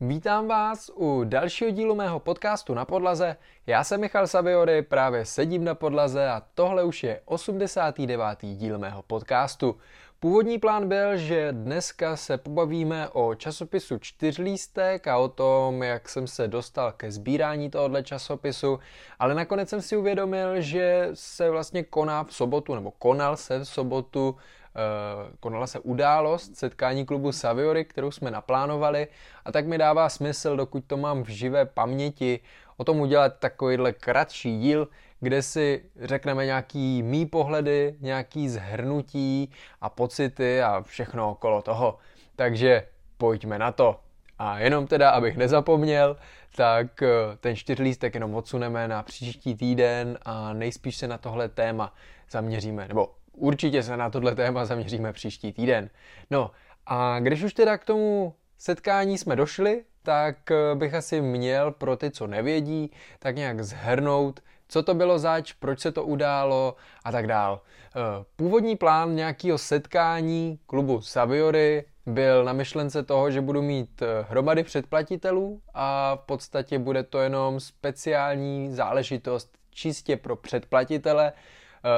Vítám vás u dalšího dílu mého podcastu na podlaze. Já jsem Michal Saviory, právě sedím na podlaze a tohle už je 89. díl mého podcastu. Původní plán byl, že dneska se pobavíme o časopisu Čtyřlístek a o tom, jak jsem se dostal ke sbírání tohohle časopisu, ale nakonec jsem si uvědomil, že se vlastně koná v sobotu, nebo konal se v sobotu konala se událost, setkání klubu Saviory, kterou jsme naplánovali a tak mi dává smysl, dokud to mám v živé paměti, o tom udělat takovýhle kratší díl, kde si řekneme nějaký mý pohledy, nějaký zhrnutí a pocity a všechno okolo toho. Takže pojďme na to. A jenom teda, abych nezapomněl, tak eh, ten čtyřlístek jenom odsuneme na příští týden a nejspíš se na tohle téma zaměříme, nebo určitě se na tohle téma zaměříme příští týden. No a když už teda k tomu setkání jsme došli, tak eh, bych asi měl pro ty, co nevědí, tak nějak zhrnout, co to bylo zač, proč se to událo a tak dál. Eh, původní plán nějakého setkání klubu Saviory byl na myšlence toho, že budu mít eh, hromady předplatitelů a v podstatě bude to jenom speciální záležitost čistě pro předplatitele,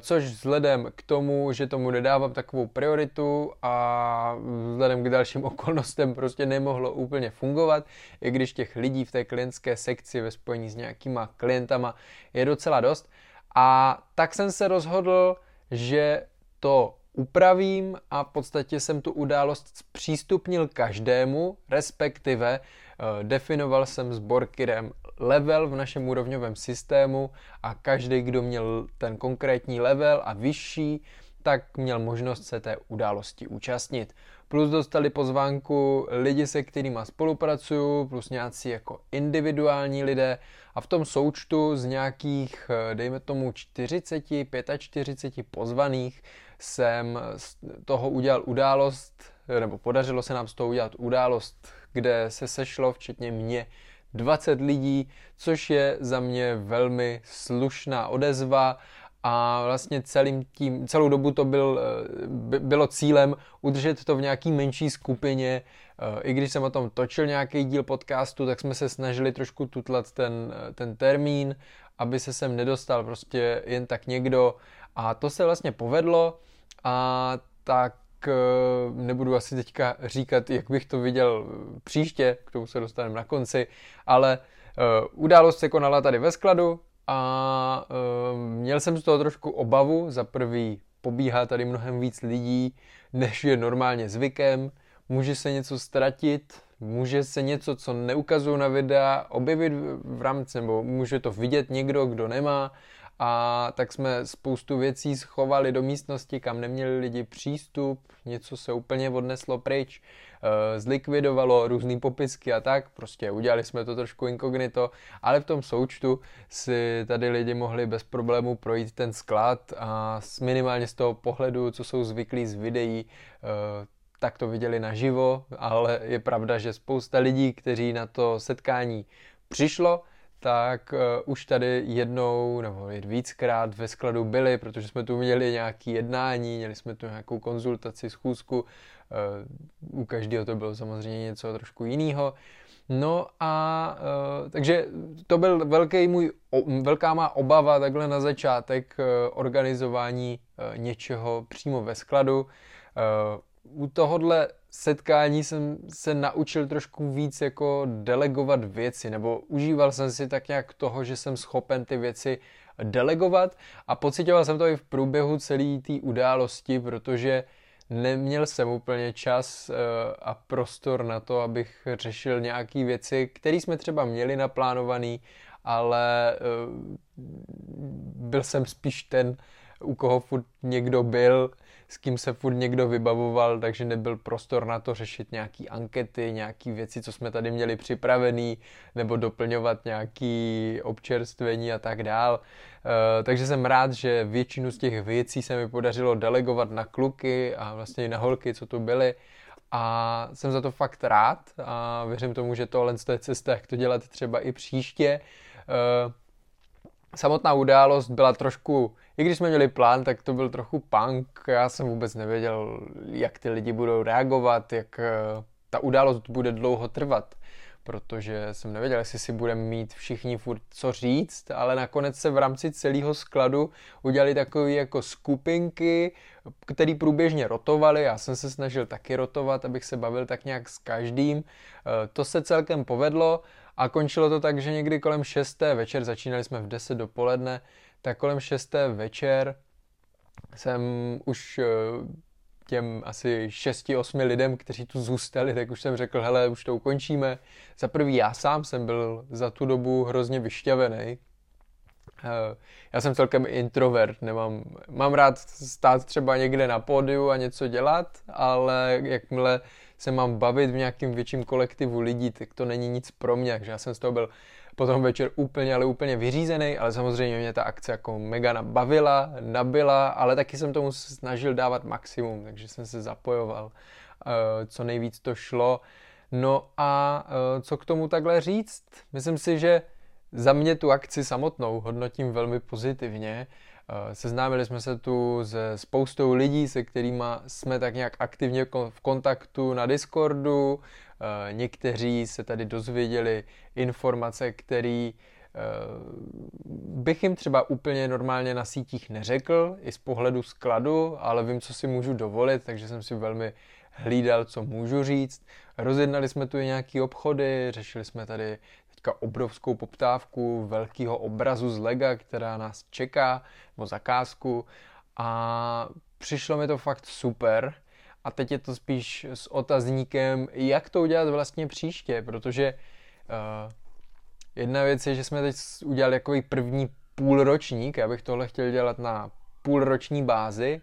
což vzhledem k tomu, že tomu nedávám takovou prioritu a vzhledem k dalším okolnostem prostě nemohlo úplně fungovat, i když těch lidí v té klientské sekci ve spojení s nějakýma klientama je docela dost. A tak jsem se rozhodl, že to upravím a v podstatě jsem tu událost zpřístupnil každému, respektive uh, definoval jsem s Borkirem level v našem úrovňovém systému a každý, kdo měl ten konkrétní level a vyšší, tak měl možnost se té události účastnit. Plus dostali pozvánku lidi, se kterými spolupracuju, plus nějací jako individuální lidé a v tom součtu z nějakých, eh, dejme tomu 40, 45 pozvaných jsem z toho udělal událost, nebo podařilo se nám z toho udělat událost, kde se sešlo, včetně mě, 20 lidí, což je za mě velmi slušná odezva a vlastně celým tím, celou dobu to byl, eh, bylo cílem udržet to v nějaký menší skupině. Eh, I když jsem o tom točil nějaký díl podcastu, tak jsme se snažili trošku tutlat ten, eh, ten termín, aby se sem nedostal prostě jen tak někdo. A to se vlastně povedlo a tak nebudu asi teďka říkat, jak bych to viděl příště, k tomu se dostaneme na konci, ale událost se konala tady ve skladu, a měl jsem z toho trošku obavu. Za prvý pobíhá tady mnohem víc lidí, než je normálně zvykem. Může se něco ztratit, může se něco, co neukazují na videa, objevit v rámci, nebo může to vidět někdo, kdo nemá. A tak jsme spoustu věcí schovali do místnosti, kam neměli lidi přístup, něco se úplně odneslo pryč. Eh, zlikvidovalo různé popisky a tak, prostě udělali jsme to trošku inkognito, ale v tom součtu si tady lidi mohli bez problémů projít ten sklad a minimálně z toho pohledu, co jsou zvyklí z videí, eh, tak to viděli naživo, ale je pravda, že spousta lidí, kteří na to setkání přišlo, tak uh, už tady jednou nebo víckrát ve skladu byli, protože jsme tu měli nějaké jednání, měli jsme tu nějakou konzultaci, schůzku, uh, u každého to bylo samozřejmě něco trošku jiného. No a uh, takže to byl velký můj, o, velká má obava takhle na začátek uh, organizování uh, něčeho přímo ve skladu. Uh, u tohohle setkání jsem se naučil trošku víc jako delegovat věci, nebo užíval jsem si tak nějak toho, že jsem schopen ty věci delegovat a pocitoval jsem to i v průběhu celé té události, protože neměl jsem úplně čas uh, a prostor na to, abych řešil nějaké věci, které jsme třeba měli naplánované, ale uh, byl jsem spíš ten, u koho furt někdo byl, s kým se furt někdo vybavoval, takže nebyl prostor na to řešit nějaký ankety, nějaký věci, co jsme tady měli připravený, nebo doplňovat nějaký občerstvení a tak dál. Uh, takže jsem rád, že většinu z těch věcí se mi podařilo delegovat na kluky a vlastně i na holky, co tu byly. A jsem za to fakt rád a věřím tomu, že tohle je cesta, jak to dělat třeba i příště. Samotná událost byla trošku, i když jsme měli plán, tak to byl trochu punk. Já jsem vůbec nevěděl, jak ty lidi budou reagovat, jak eh, ta událost bude dlouho trvat. protože jsem nevěděl, jestli si budeme mít všichni furt co říct, ale nakonec se v rámci celého skladu udělali takové jako skupinky, které průběžně rotovaly. Já jsem se snažil taky rotovat, abych se bavil tak nějak s každým. E, to se celkem povedlo a končilo to tak, že někdy kolem 6. večer, začínali jsme v 10 dopoledne, tak kolem 6. večer jsem už e, těm asi 6-8 lidem, kteří tu zůstali, tak už jsem řekl, hele, už to ukončíme. Za prvý já sám jsem byl za tu dobu hrozně vyšťavený. Eh, já jsem celkem introvert, nemám, mám rád stát třeba někde na pódiu a něco dělat, ale jakmile se mám bavit v nějakém větším kolektivu lidí, tak to není nic pro mě, takže já jsem z toho byl potom večer úplně, ale úplně vyřízený, ale samozřejmě mě ta akce jako mega bavila, nabila, ale taky jsem tomu snažil dávat maximum, takže jsem se zapojoval, eh, co nejvíc to šlo. No a eh, co k tomu takhle říct? Myslím si, že za mě tu akci samotnou hodnotím velmi pozitivně. Eh, seznámili jsme se tu se spoustou lidí, se kterými jsme tak nějak aktivně v kontaktu na Discordu. Eh, někteří se tady dozvěděli informace, které eh, bych jim třeba úplně normálně na sítích neřekl, i z pohledu skladu, ale vím, co si můžu dovolit, takže jsem si velmi hlídal, co můžu říct. Rozjednali jsme tu i nějaký obchody, řešili jsme tady teďka obrovskou poptávku velkého obrazu z Lega, která nás čeká, nebo zakázku. A přišlo mi to fakt super. A teď je to spíš s otazníkem, jak to udělat vlastně příště, protože uh, jedna věc je, že jsme teď udělali jako první půlročník, já bych tohle chtěl dělat na půlroční bázi,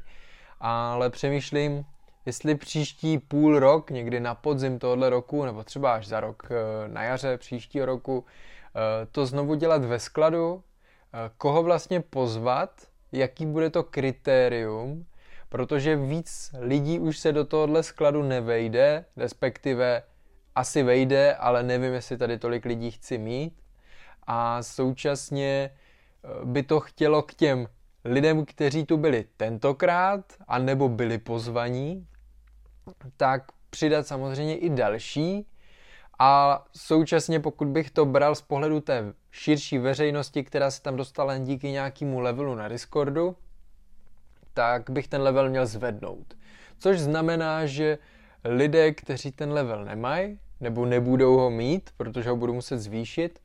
ale přemýšlím, jestli příští půl rok, někdy na podzim tohoto roku, nebo třeba až za rok eh, na jaře příštího roku, eh, to znovu dělat ve skladu, eh, koho vlastně pozvat, jaký bude to kritérium, protože víc lidí už se do tohohle skladu nevejde, respektive asi vejde, ale nevím, jestli tady tolik lidí chci mít. A současně by to chtělo k těm lidem, kteří tu byli tentokrát, anebo byli pozvaní, tak přidat samozřejmě i další. A současně, pokud bych to bral z pohledu té širší veřejnosti, která se tam dostala jen díky nějakému levelu na Discordu, tak bych ten level měl zvednout. Což znamená, že lidé, kteří ten level nemají, nebo nebudou ho mít, protože ho budu muset zvýšit,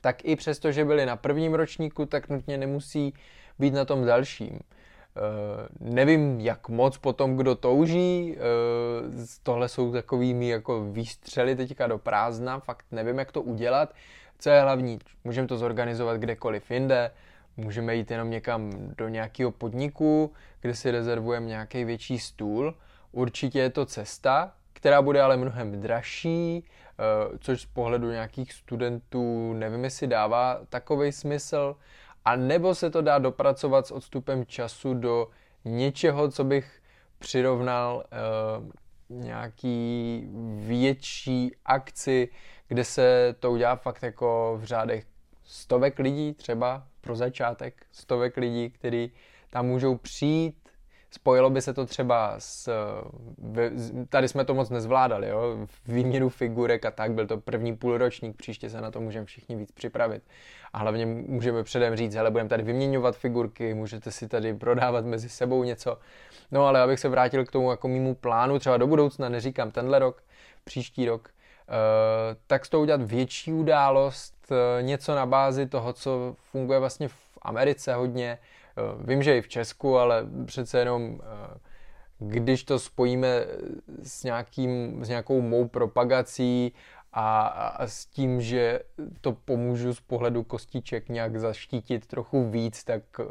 tak i přesto, že byli na prvním ročníku, tak nutně nemusí být na tom dalším. Uh, nevím, jak moc potom kdo touží, uh, tohle jsou takovými jako výstřely teďka do prázdna, fakt nevím, jak to udělat. Co je hlavní, můžeme to zorganizovat kdekoliv jinde, můžeme jít jenom někam do nějakého podniku, kde si rezervujeme nějaký větší stůl. Určitě je to cesta, která bude ale mnohem dražší, uh, což z pohledu nějakých studentů nevím, jestli dává takový smysl. A nebo se to dá dopracovat s odstupem času do něčeho, co bych přirovnal uh, nějaký větší akci, kde se to udělá fakt jako v řádech stovek lidí třeba pro začátek, stovek lidí, kteří tam můžou přijít, Spojilo by se to třeba s... Tady jsme to moc nezvládali, jo? Výměnu figurek a tak, byl to první půlročník, příště se na to můžeme všichni víc připravit. A hlavně můžeme předem říct, hele, budeme tady vyměňovat figurky, můžete si tady prodávat mezi sebou něco. No ale abych se vrátil k tomu jako mýmu plánu, třeba do budoucna, neříkám tenhle rok, příští rok, eh, tak z toho udělat větší událost, eh, něco na bázi toho, co funguje vlastně v Americe hodně, vím, že i v Česku, ale přece jenom eh, když to spojíme s, nějakým, s nějakou mou propagací a, a s tím, že to pomůžu z pohledu kostiček nějak zaštítit trochu víc, tak eh,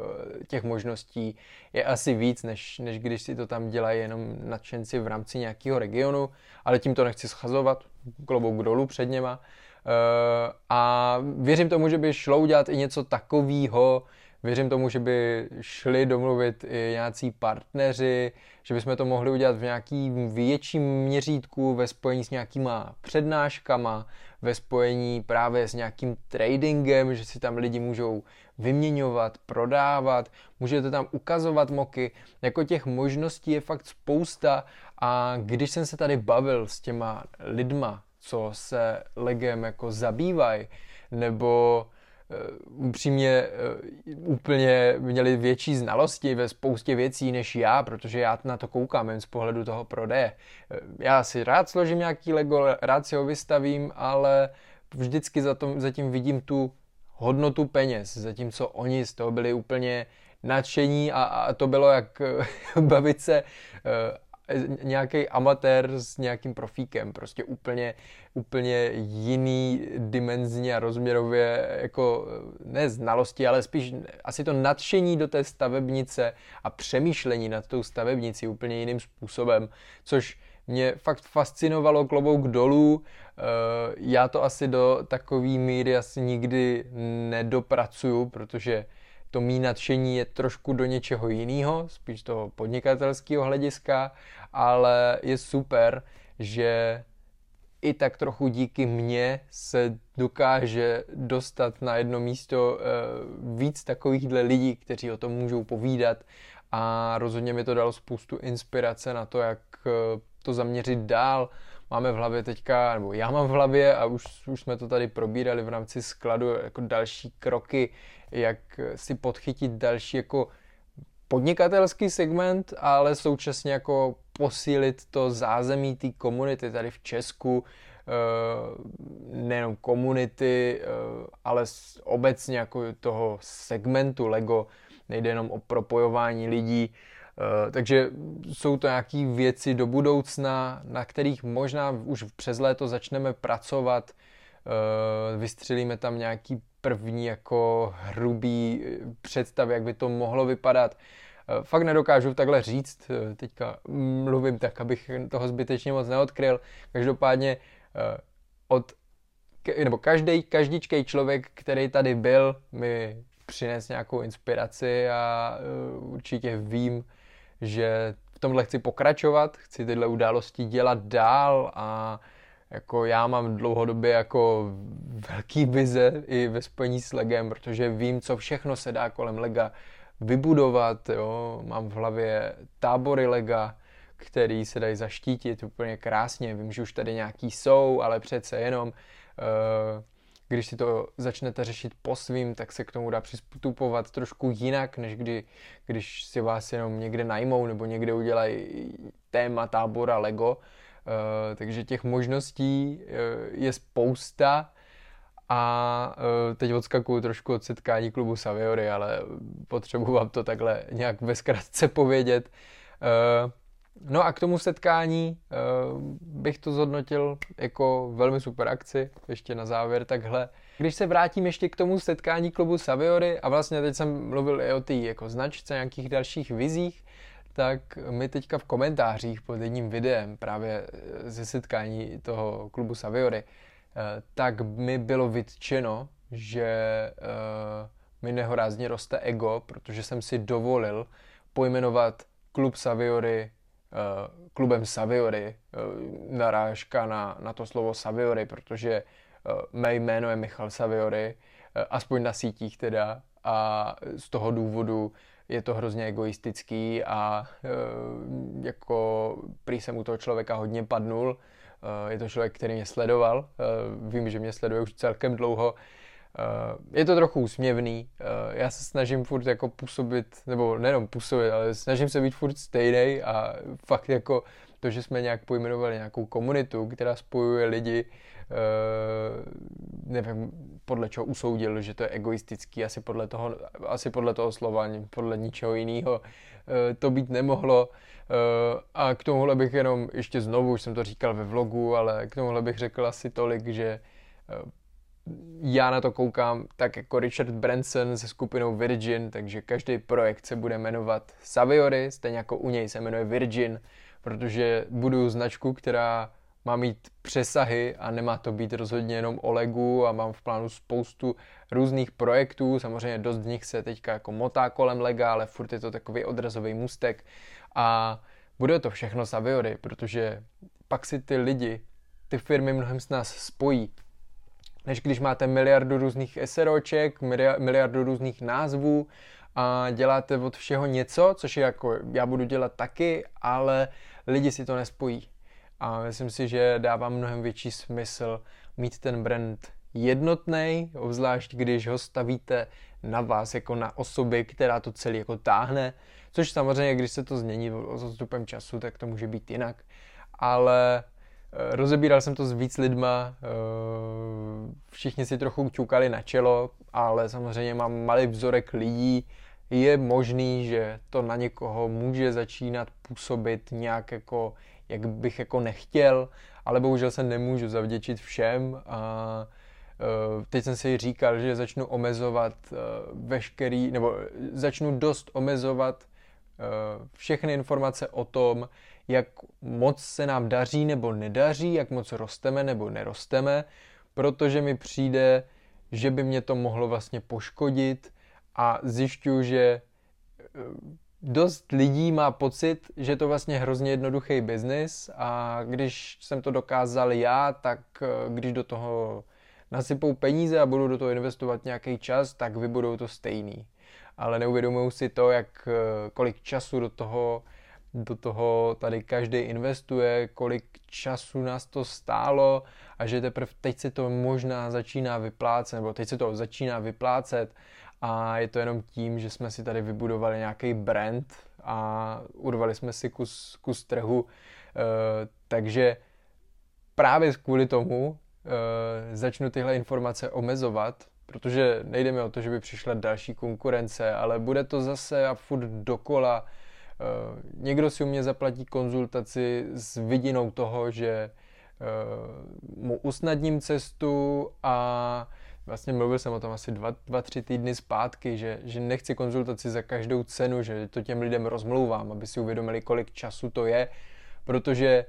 těch možností je asi víc, než, než když si to tam dělají jenom nadšenci v rámci nějakého regionu, ale tím to nechci schazovat, klobouk dolů před něma. A věřím tomu, že by šlo udělat i něco takového, Věřím tomu, že by šli domluvit i nějací partneři, že bychom to mohli udělat v nějakým větším měřítku ve spojení s nějakýma přednáškama, ve spojení právě s nějakým tradingem, že si tam lidi můžou vyměňovat, prodávat, můžete tam ukazovat moky, jako těch možností je fakt spousta a když jsem se tady bavil s těma lidma, co se legem jako zabývají, nebo upřímně uh, úplně měli větší znalosti ve spoustě věcí než já, protože já na to koukám jen z pohledu toho prodeje. Uh, já si rád složím nějaký Lego, rád si ho vystavím, ale vždycky za, tom, zatím vidím tu hodnotu peněz, zatímco oni z toho byli úplně nadšení a, a to bylo jak bavit se nějaký amatér s nějakým profíkem, prostě úplně, úplně jiný dimenzně a rozměrově, jako ne znalosti, ale spíš asi to nadšení do té stavebnice a přemýšlení nad tou stavebnicí úplně jiným způsobem, což mě fakt fascinovalo klobouk dolů. Eh, já to asi do takové míry asi nikdy nedopracuju, protože to mý nadšení je trošku do něčeho jiného, spíš toho podnikatelského hlediska, ale je super, že i tak trochu díky mně se dokáže dostat na jedno místo eh, víc takovýchhle lidí, kteří o tom můžou povídat a rozhodně mi to dalo spoustu inspirace na to, jak eh, to zaměřit dál. Máme v hlavě teďka, nebo já mám v hlavě a už, už jsme to tady probírali v rámci skladu, jako další kroky, jak si podchytit další jako podnikatelský segment, ale současně jako posílit to zázemí té komunity tady v Česku, eh, nejenom komunity, eh, ale obecně jako toho segmentu LEGO, nejde jenom o propojování lidí, takže jsou to nějaké věci do budoucna, na kterých možná už přes léto začneme pracovat, vystřelíme tam nějaký první jako hrubý představ, jak by to mohlo vypadat. Eh, fakt nedokážu takhle říct, eh, teďka mluvím tak, abych toho zbytečně moc neodkryl. Každopádně eh, od, nebo každý, každičkej člověk, který tady byl, mi přines nějakou inspiraci a určitě vím, že v tomhle chci pokračovat, chci tyhle události dělat dál a jako já mám dlouhodobě jako velký vize i ve spojení s Legem, protože vím, co všechno se dá kolem Lega vybudovat, jo. Mám v hlavě tábory Lega, který se dají zaštítit úplně krásně. Vím, že už tady nějaký jsou, ale přece jenom uh, když si to začnete řešit po svým, tak se k tomu dá přistupovat trošku jinak, než kdy, když si vás jenom někde najmou nebo někde udělají téma tábora Lego. Uh, takže těch možností uh, je spousta a uh, teď odskakuju trošku od setkání klubu Saviory, ale potřebuji vám to takhle nějak ve zkratce povědět. No a k tomu setkání uh, bych to zhodnotil jako velmi super akci, ještě na závěr takhle. Když se vrátím ještě k tomu setkání klubu Saviory a vlastně teď jsem mluvil i o té jako značce, nějakých dalších vizích, tak mi teďka v komentářích pod jedním videem právě ze setkání toho klubu Saviory, eh, tak mi bylo vytčeno, že eh, mi nehorázně roste ego, protože jsem si dovolil pojmenovat klub Saviory eh, klubem Saviory, narážka na, na to slovo Saviory, protože mé jméno je Michal Saviory, aspoň na sítích teda, a z toho důvodu je to hrozně egoistický a jako prý jsem u toho člověka hodně padnul. Je to člověk, který mě sledoval, vím, že mě sleduje už celkem dlouho. Je to trochu úsměvný, já se snažím furt jako působit, nebo nejenom působit, ale snažím se být furt stejný a fakt jako to, že jsme nějak pojmenovali nějakou komunitu, která spojuje lidi, Eh, nevím, podle čeho usoudil, že to je egoistický, asi podle toho, asi podle toho slova, podle ničeho jiného eh, to být nemohlo. Eh, a k tomuhle bych jenom ještě znovu, už jsem to říkal ve vlogu, ale k tomuhle bych řekl asi tolik, že já na to koukám tak jako Richard Branson se skupinou Virgin, takže každý projekt se bude jmenovat Saviory, stejně jako u něj se jmenuje Virgin, protože budu značku, která má mít přesahy a nemá to být rozhodně jenom o Legu a mám v plánu spoustu různých projektů, samozřejmě dost z nich se teďka jako motá kolem Lega, ale furt je to takový odrazový můstek. A bude to všechno Saviory, protože pak si ty lidi, ty firmy mnohem s nás spojí, než když máte miliardu různých SROček, miliardu různých názvů a děláte od všeho něco, což je jako já budu dělat taky, ale lidi si to nespojí. A myslím si, že dává mnohem větší smysl mít ten brand jednotný, obzvlášť když ho stavíte na vás jako na osoby, která to celý jako táhne, což samozřejmě, když se to změní s odstupem času, tak to může být jinak, ale rozebíral jsem to s víc lidma, eh, všichni si trochu ťukali na čelo, ale samozřejmě mám malý vzorek lidí, je možný, že to na někoho může začínat působit nějak jako, jak bych jako nechtěl, ale bohužel se nemůžu zavděčit všem a Eh, teď jsem si říkal, že začnu omezovat eh, veškerý, nebo začnu dost omezovat eh, všechny informace o tom, jak moc se nám daří nebo nedaří, jak moc rosteme nebo nerosteme, protože mi přijde, že by mě to mohlo vlastně poškodit a zjišťuju, že dost lidí má pocit, že to vlastně hrozně jednoduchý biznis a když jsem to dokázal já, tak když do toho nasypou peníze a budou do toho investovat nějaký čas, tak vybudou to stejný. Ale neuvědomují si to, jak, eh, kolik času do toho, do toho tady každý investuje, kolik času nás to stálo a že teprve teď se to možná začíná vyplácet, nebo teď se to začíná vyplácet a je to jenom tím, že jsme si tady vybudovali nějaký brand a urvali jsme si kus, kus trhu, e, takže právě kvůli tomu Eh, začnu tyhle informace omezovat, protože nejde mi o to, že by přišla další konkurence, ale bude to zase a furt dokola. Eh, někdo si u mě zaplatí konzultaci s vidinou toho, že eh, mu usnadním cestu a vlastně mluvil jsem o tom asi dva, dva tři týdny zpátky, že, že nechci konzultaci za každou cenu, že to těm lidem rozmlouvám, aby si uvědomili, kolik času to je, protože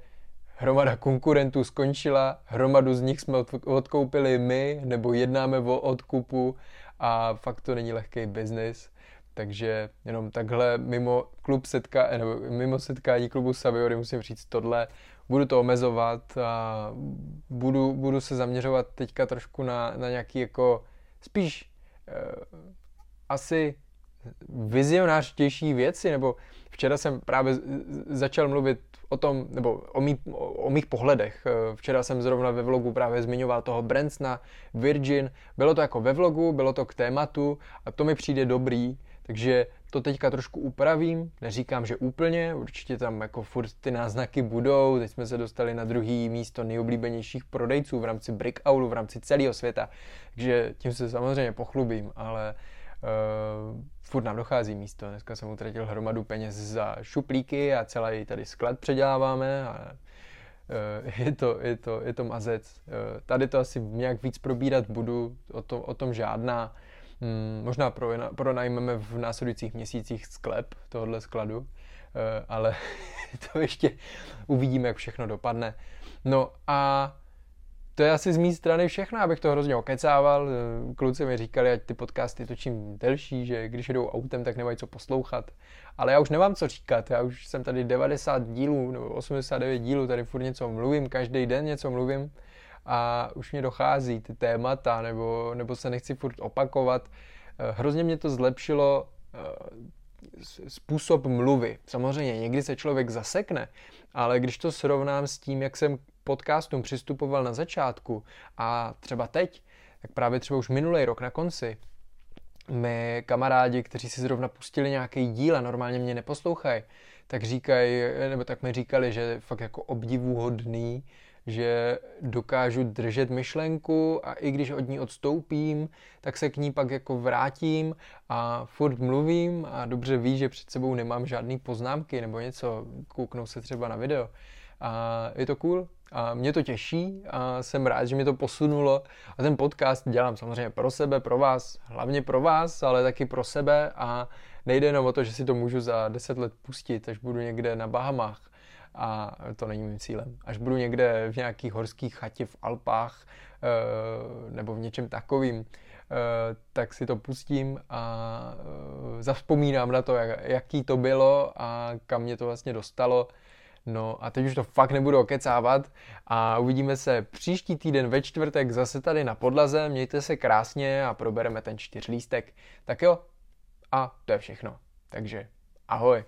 hromada konkurentů skončila, hromadu z nich jsme odkoupili my, nebo jednáme o odkupu a fakt to není lehký biznis. Takže jenom takhle mimo, klub setka, nebo mimo setkání klubu Saviory musím říct tohle. Budu to omezovat a budu, budu se zaměřovat teďka trošku na, na nějaký jako spíš eh, asi vizionářtější věci, nebo včera jsem právě začal mluvit o tom, nebo o, mý, o mých pohledech. Eh, včera jsem zrovna ve vlogu právě zmiňoval toho Bransona, Virgin. Bylo to jako ve vlogu, bylo to k tématu a to mi přijde dobrý, takže to teďka trošku upravím, neříkám, že úplně, určitě tam jako furt ty náznaky budou, teď jsme se dostali na druhý místo nejoblíbenějších prodejců v rámci Brickoulu, v rámci celého světa, takže tím se samozřejmě pochlubím, ale uh, furt nám dochází místo. Dneska jsem utratil hromadu peněz za šuplíky a celý tady sklad předěláváme a uh, je to, je to, je to mazec. Uh, tady to asi nějak víc probírat budu, o, to, o tom žádná. Hmm, možná pronajmeme v následujících měsících sklep tohohle skladu, uh, ale to ještě uvidíme, jak všechno dopadne. No a to je asi z mé strany všechno, abych to hrozně okecával. Kluci mi říkali, ať ty podcasty točím delší, že když jedou autem, tak nemají co poslouchat. Ale já už nemám co říkat, já už jsem tady 90 dílů nebo 89 dílů, tady furt něco mluvím, každý den něco mluvím a už mě dochází ty témata, nebo, nebo se nechci furt opakovat. Eh, hrozně mě to zlepšilo eh, způsob mluvy. Samozřejmě někdy se člověk zasekne, ale když to srovnám s tím, jak jsem podcastům přistupoval na začátku a třeba teď, tak právě třeba už minulý rok na konci, mé kamarádi, kteří si zrovna pustili nějaký díl a normálně mě neposlouchají, tak říkají, nebo tak mi říkali, že je fakt jako obdivuhodný, že dokážu držet myšlenku a i když od ní odstoupím, tak se k ní pak jako vrátím a furt mluvím a dobře ví, že před sebou nemám žádný poznámky nebo něco, kouknou se třeba na video. A je to cool a mě to těší a jsem rád, že mě to posunulo a ten podcast dělám samozřejmě pro sebe, pro vás, hlavně pro vás, ale taky pro sebe a nejde jenom o to, že si to můžu za 10 let pustit, až budu někde na Bahamách a to není mým cílem. Až budu někde v nějakých horských chatě v Alpách eh, nebo v něčem takovým, eh, tak si to pustím a eh, zavzpomínám na to, jaký to bylo a kam mě to vlastně dostalo No a teď už to fakt nebudu okecávat a uvidíme se příští týden ve čtvrtek zase tady na podlaze. Mějte se krásně a probereme ten čtyřlístek. Tak jo, a to je všechno. Takže ahoj.